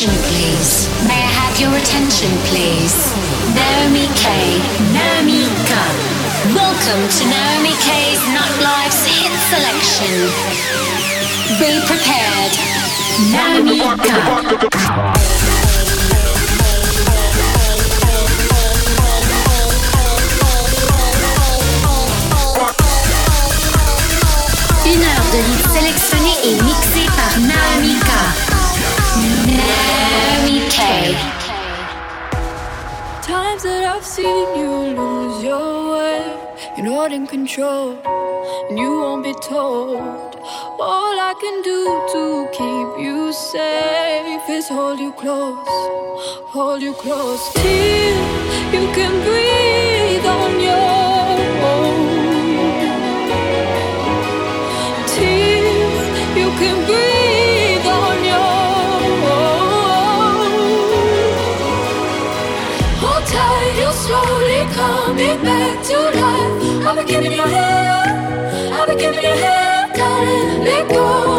attention, please? May I have your attention, please? Naomi K. Naomi Gun. Welcome to Naomi K's Nightlife's Hit Selection. Be prepared. Naomi Gun. Une heure de hits sélectionnés et mixés par Naomi Gunn. Tay. Times that I've seen you lose your way, you're not in control, and you won't be told. All I can do to keep you safe is hold you close, hold you close till you can breathe on your own. Till you can breathe. I'll be giving you hell. I'll be giving you hell. Gotta let go.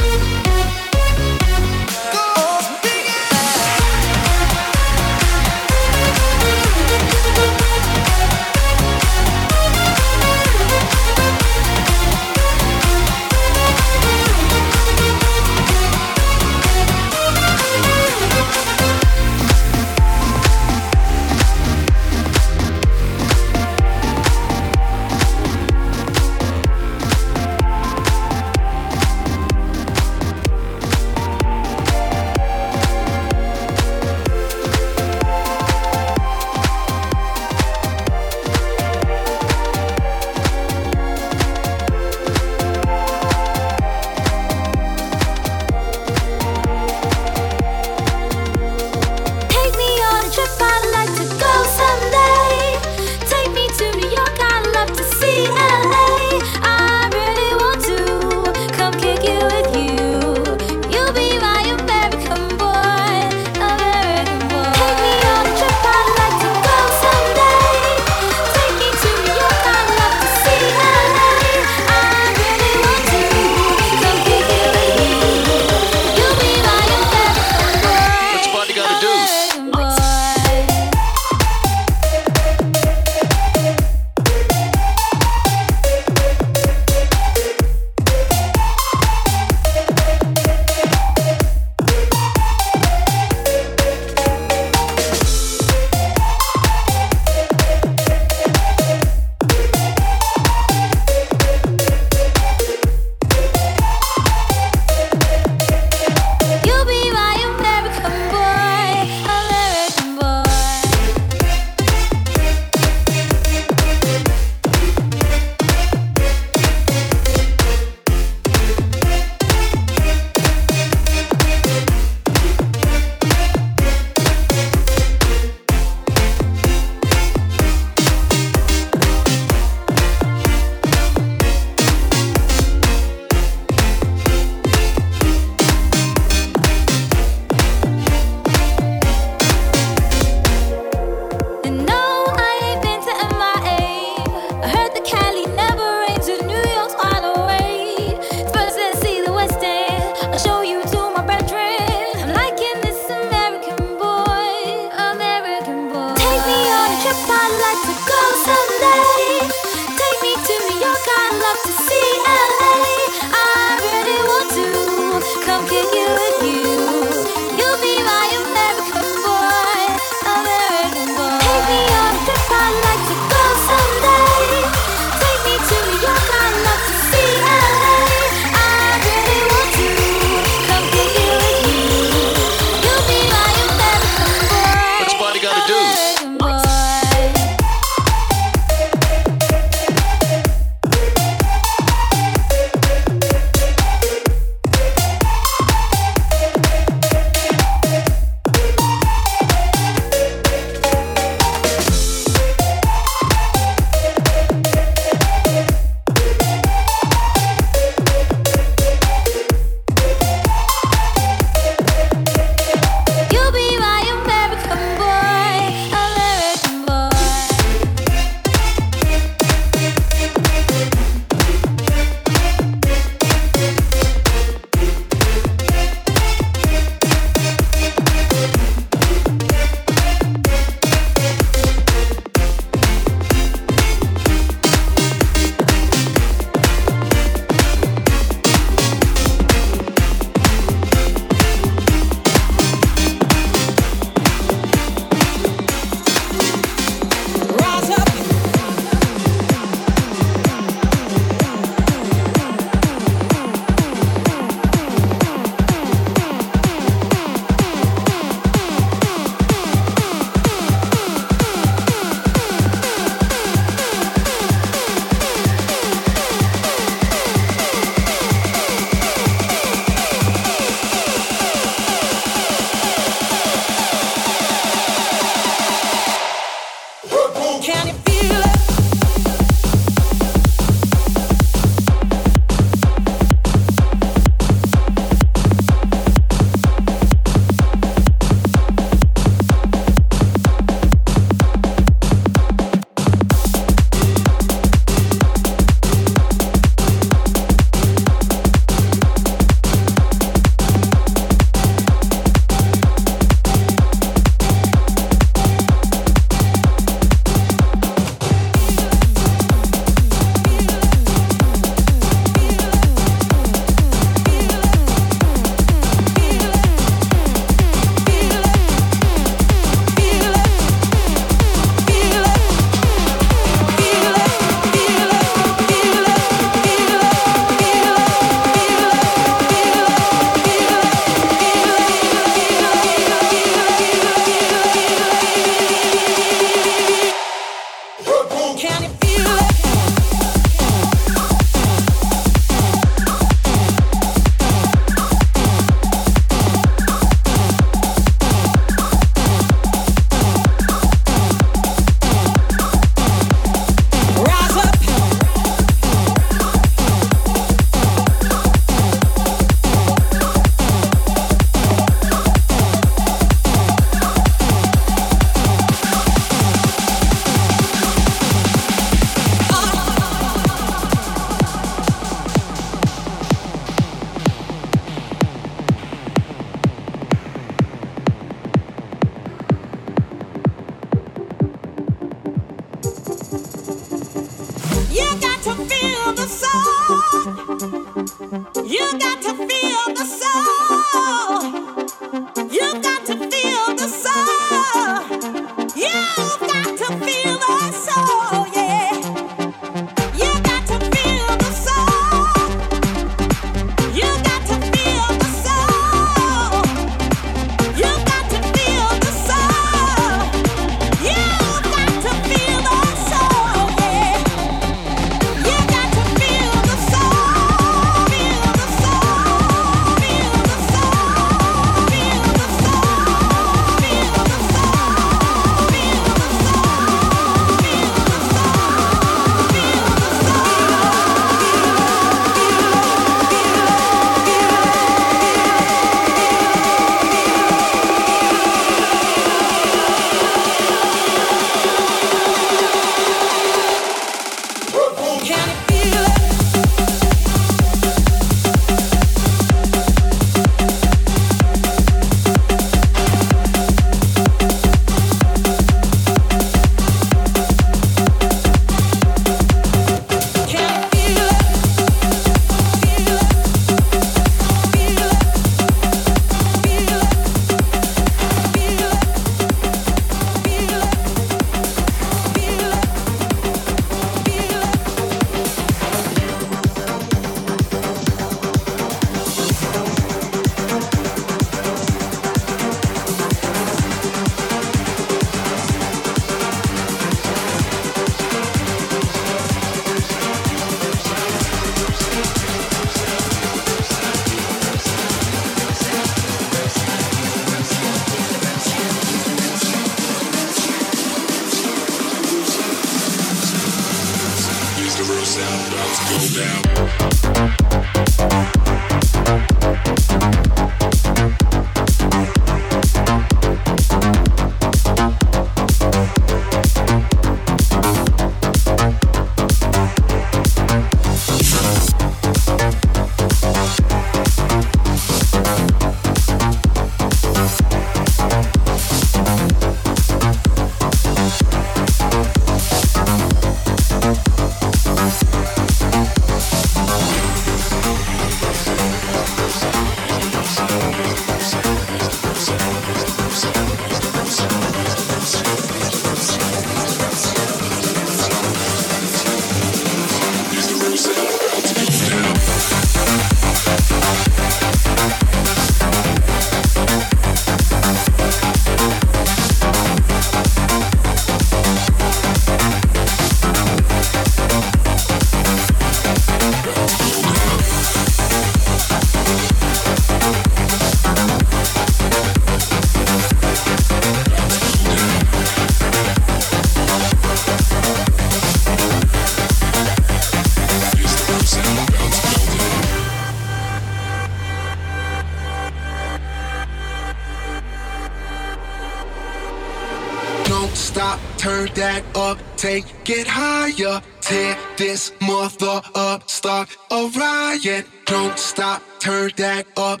Take it higher. Tear this mother up, start a riot. Don't stop, turn that up,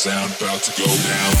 Sound about to go down?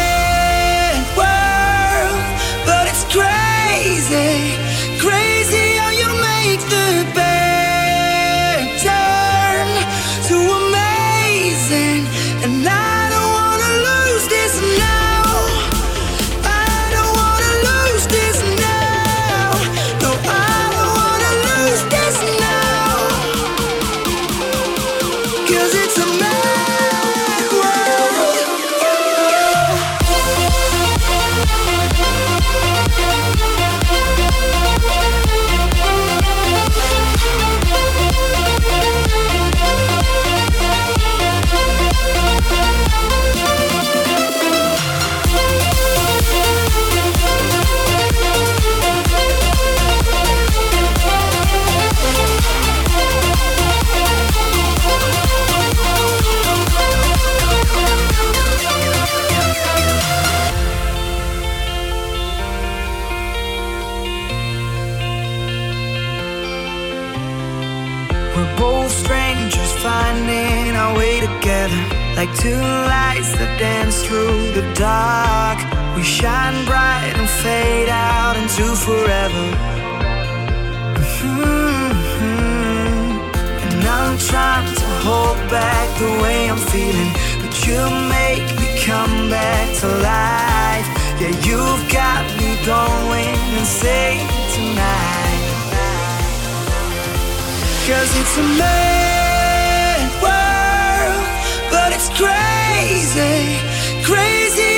crazy, crazy how you make the bad together like two lights that dance through the dark. We shine bright and fade out into forever. Mm-hmm. And I'm trying to hold back the way I'm feeling, but you make me come back to life. Yeah, you've got me going insane tonight. Cause it's amazing it's crazy, crazy.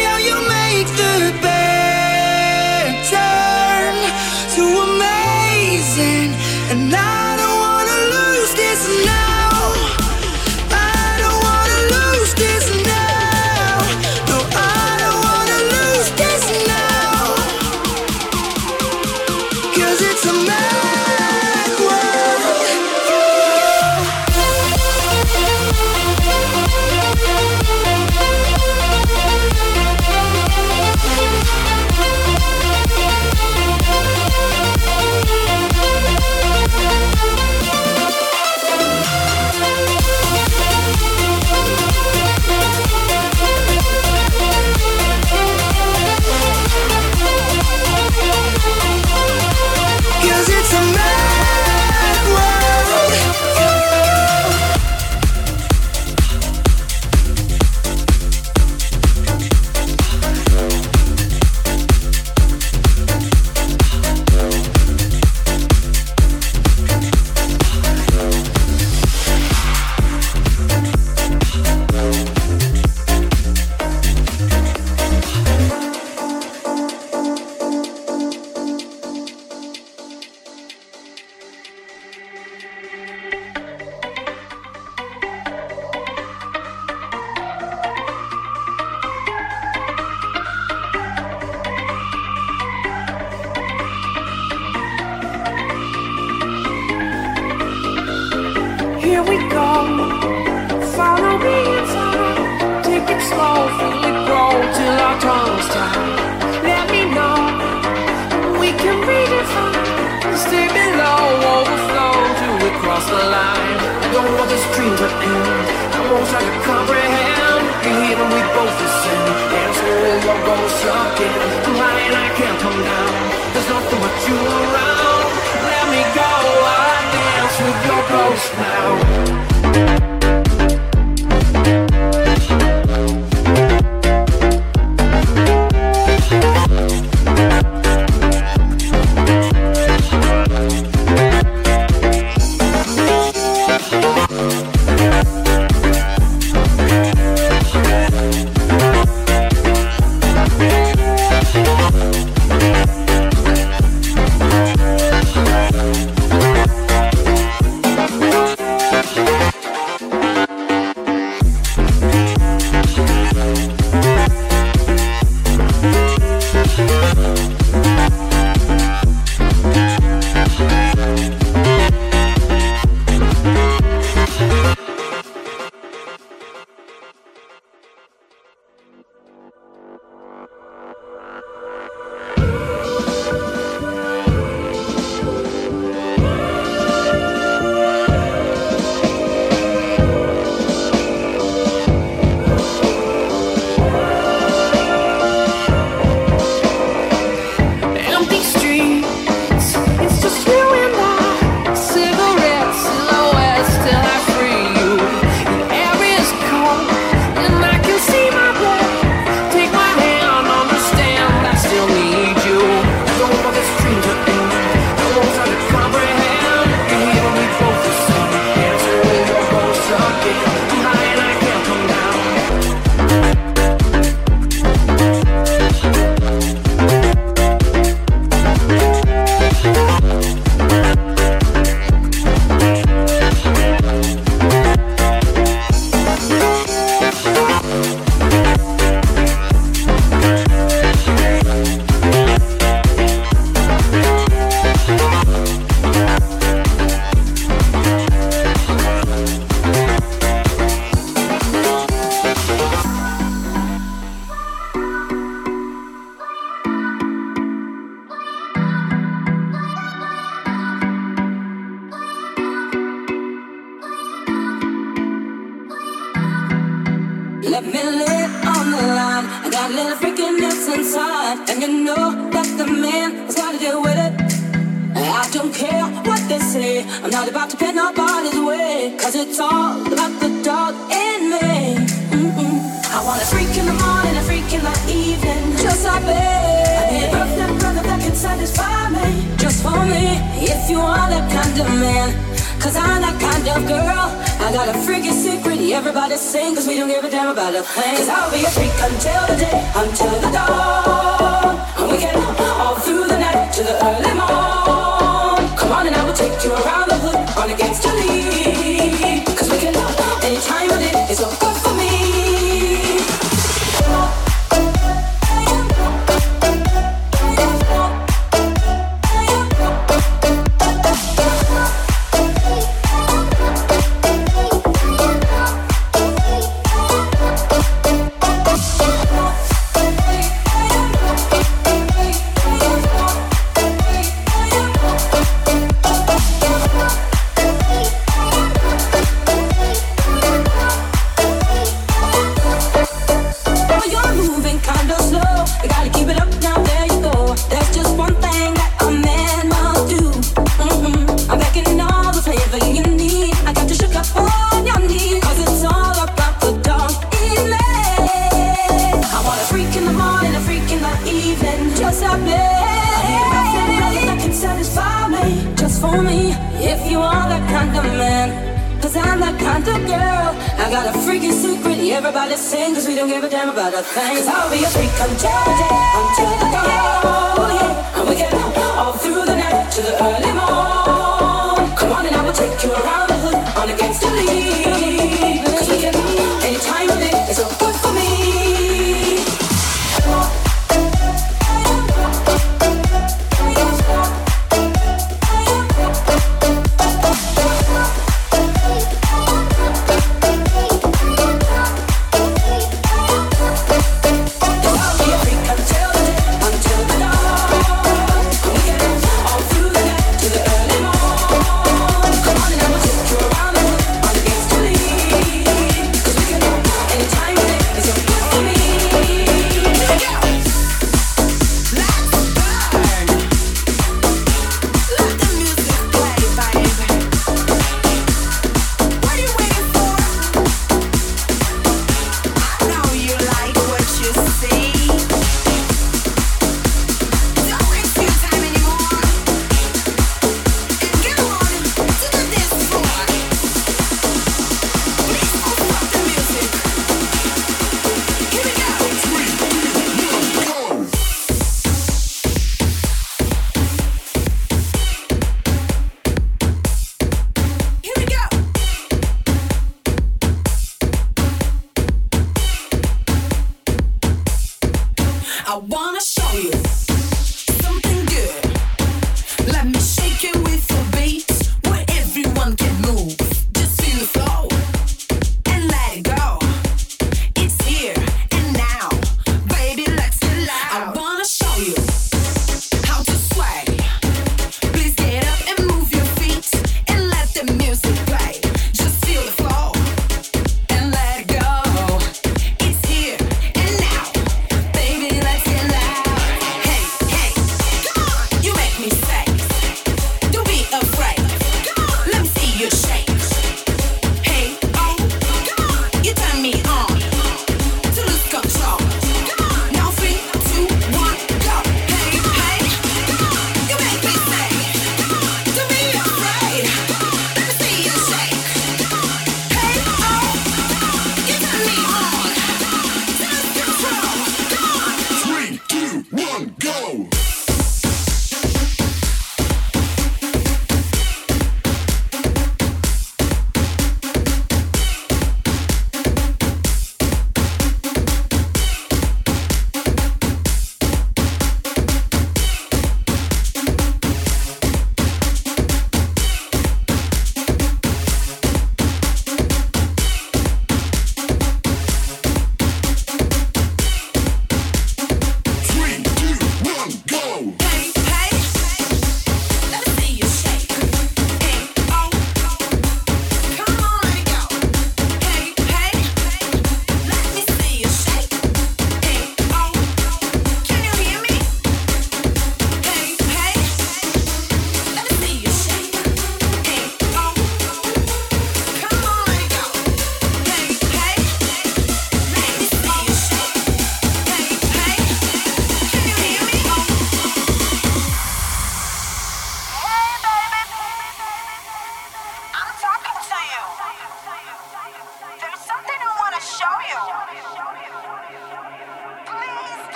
sing, cause we don't give a damn about a thing. Cause I'll be a freak until the day, until the dawn. And we get all through the night to the early morn. Come on and I will take you around the hood, on against your knees.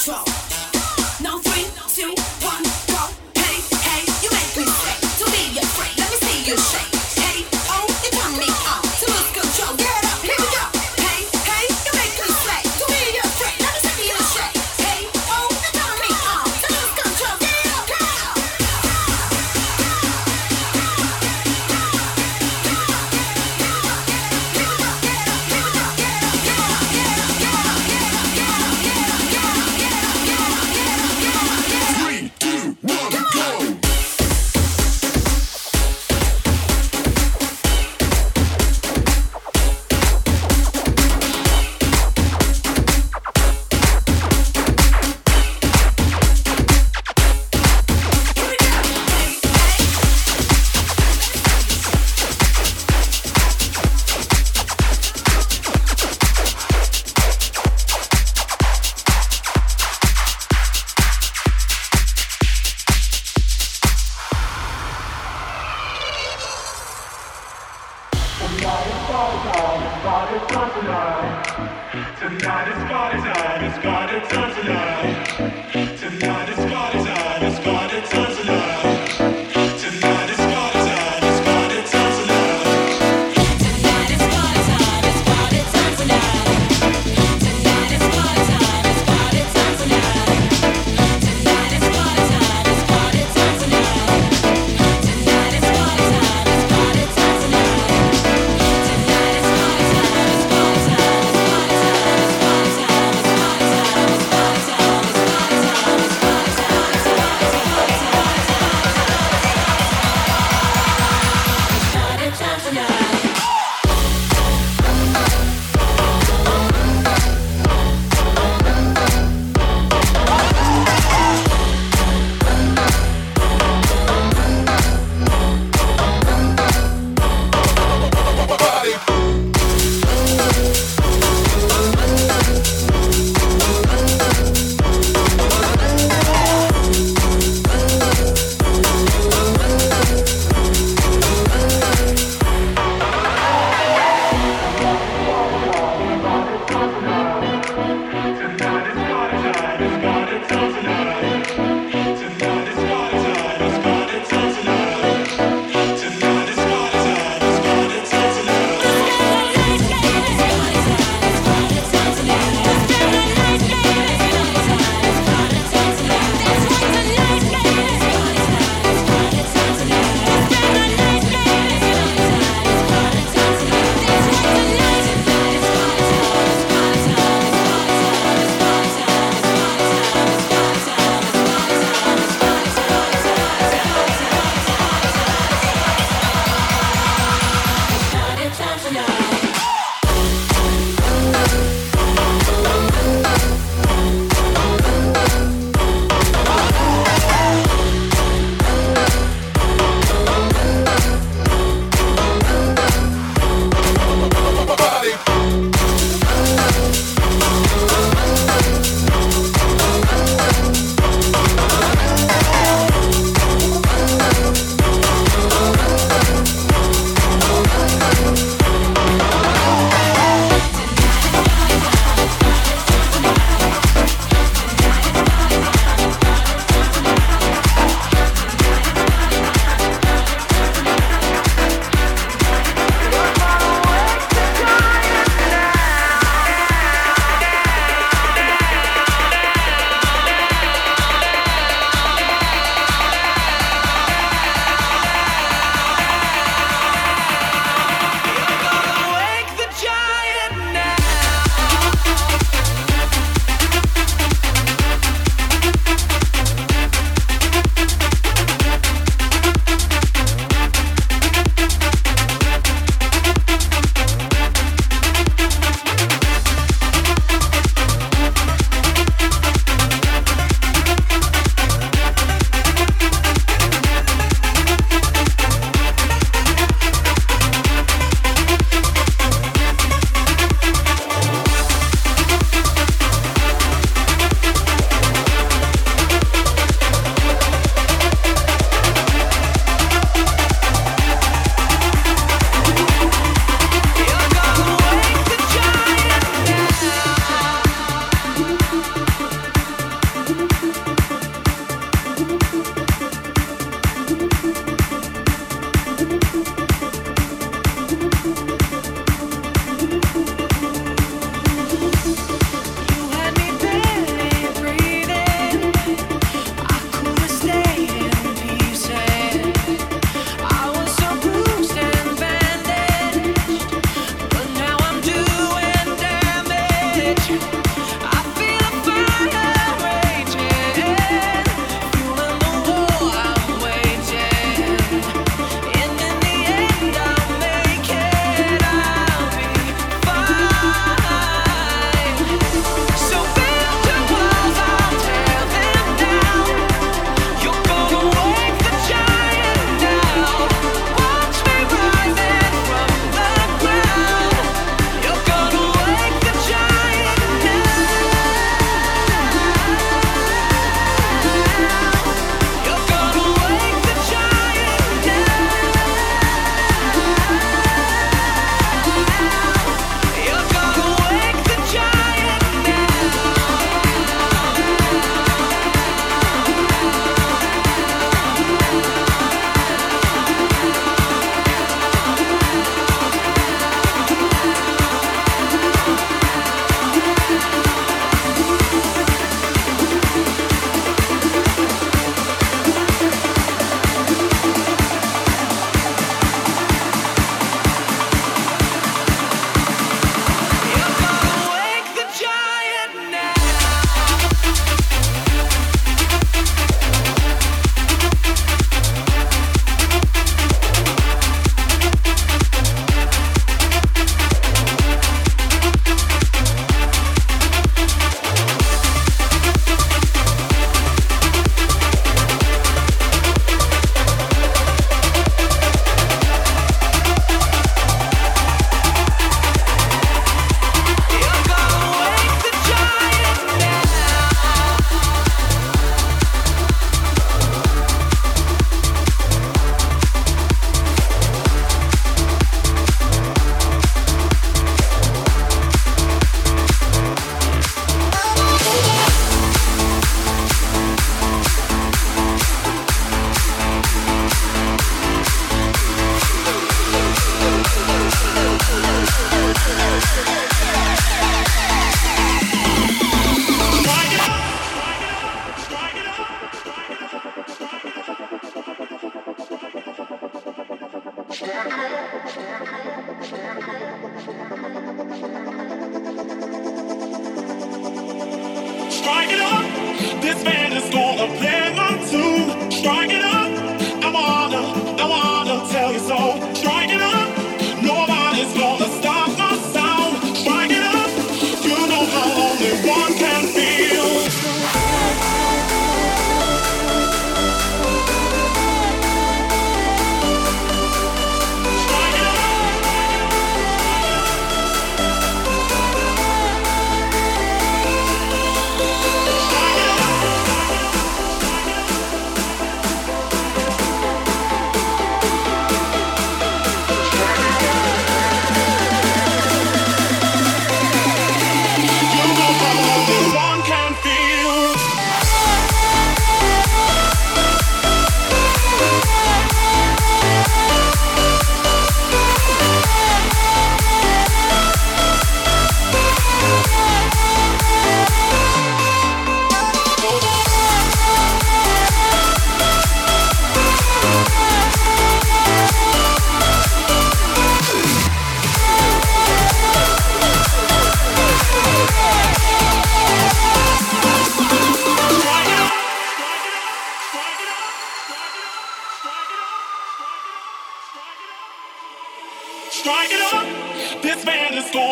Control.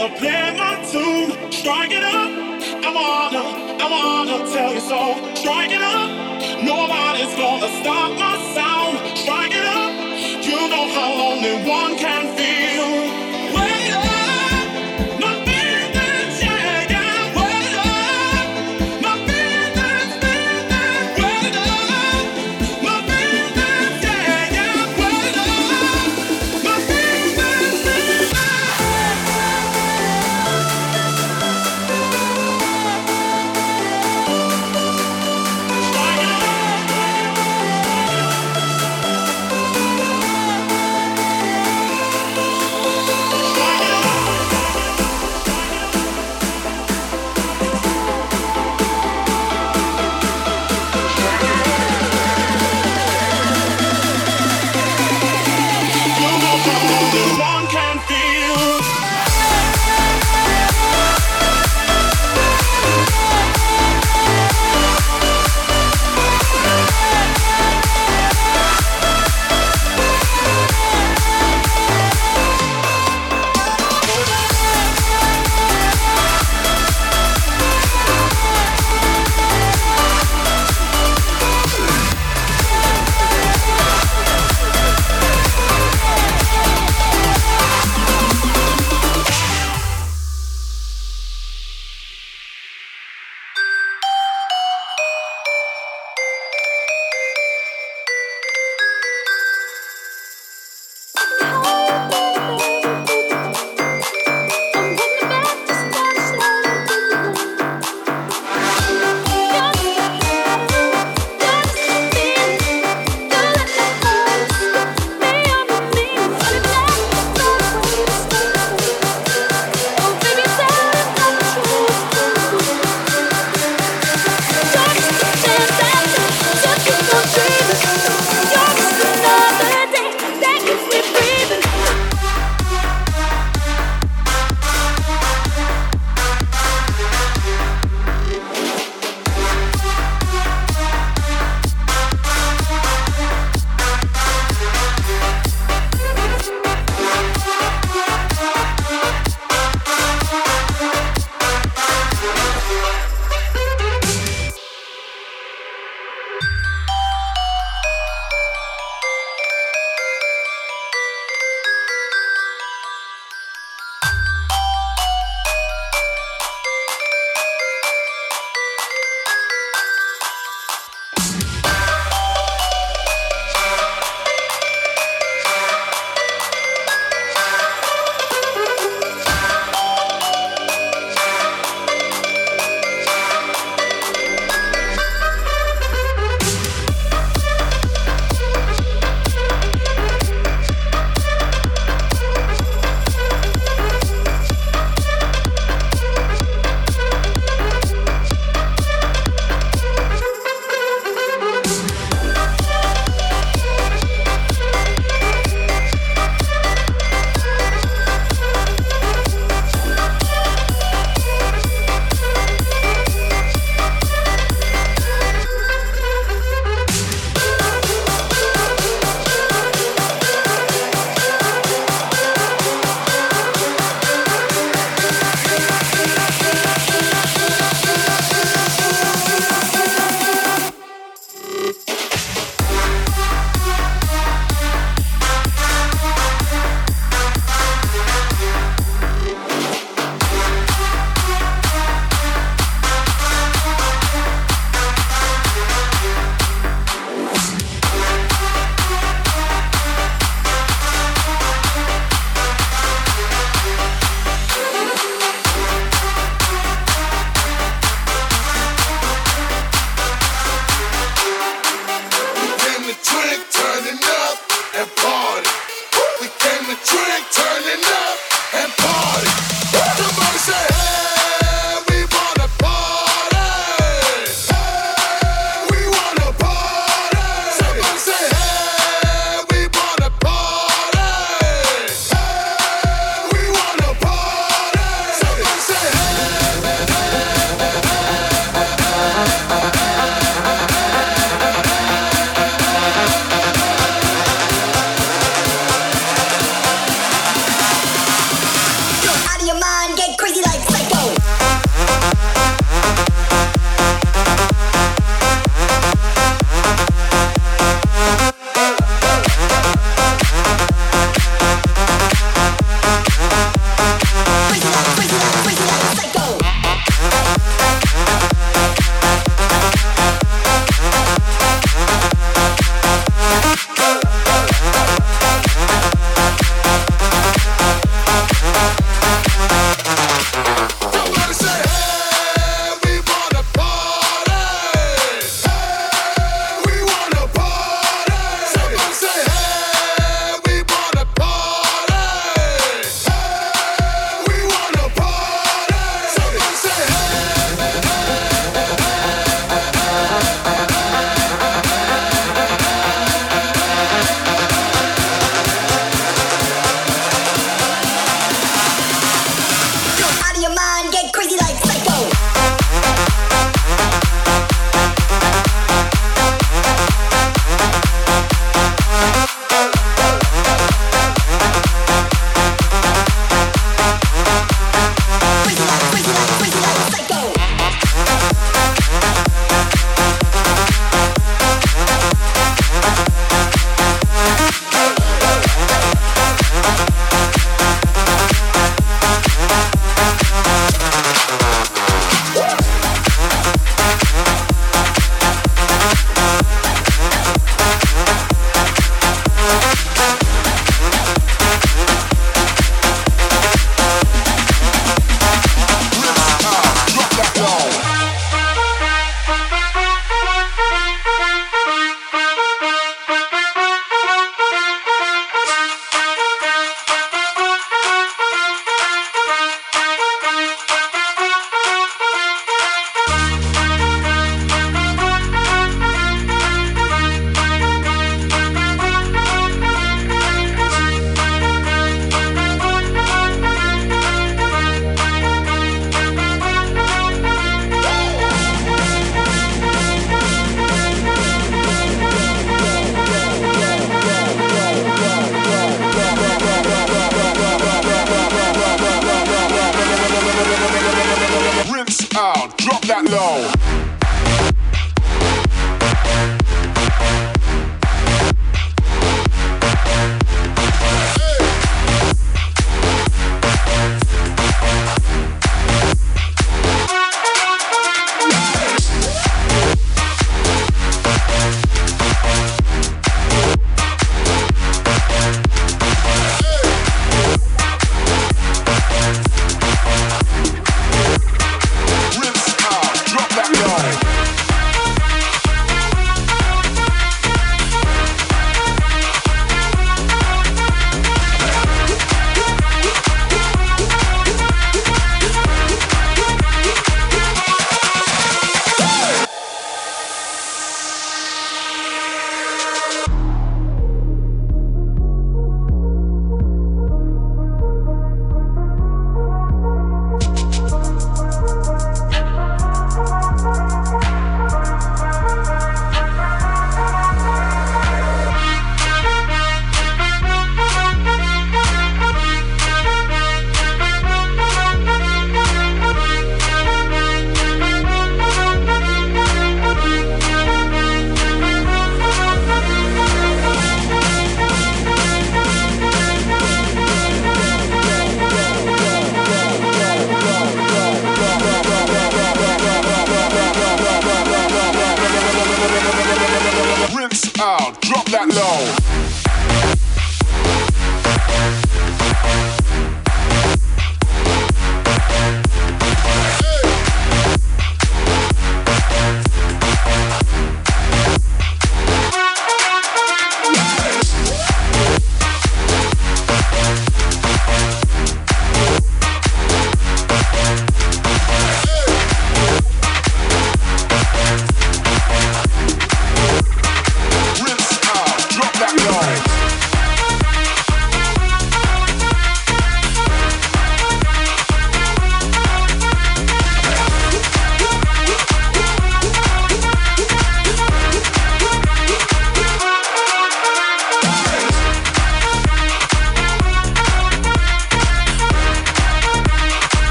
gonna play my tune, strike it up. I wanna, I wanna tell you so, strike it up.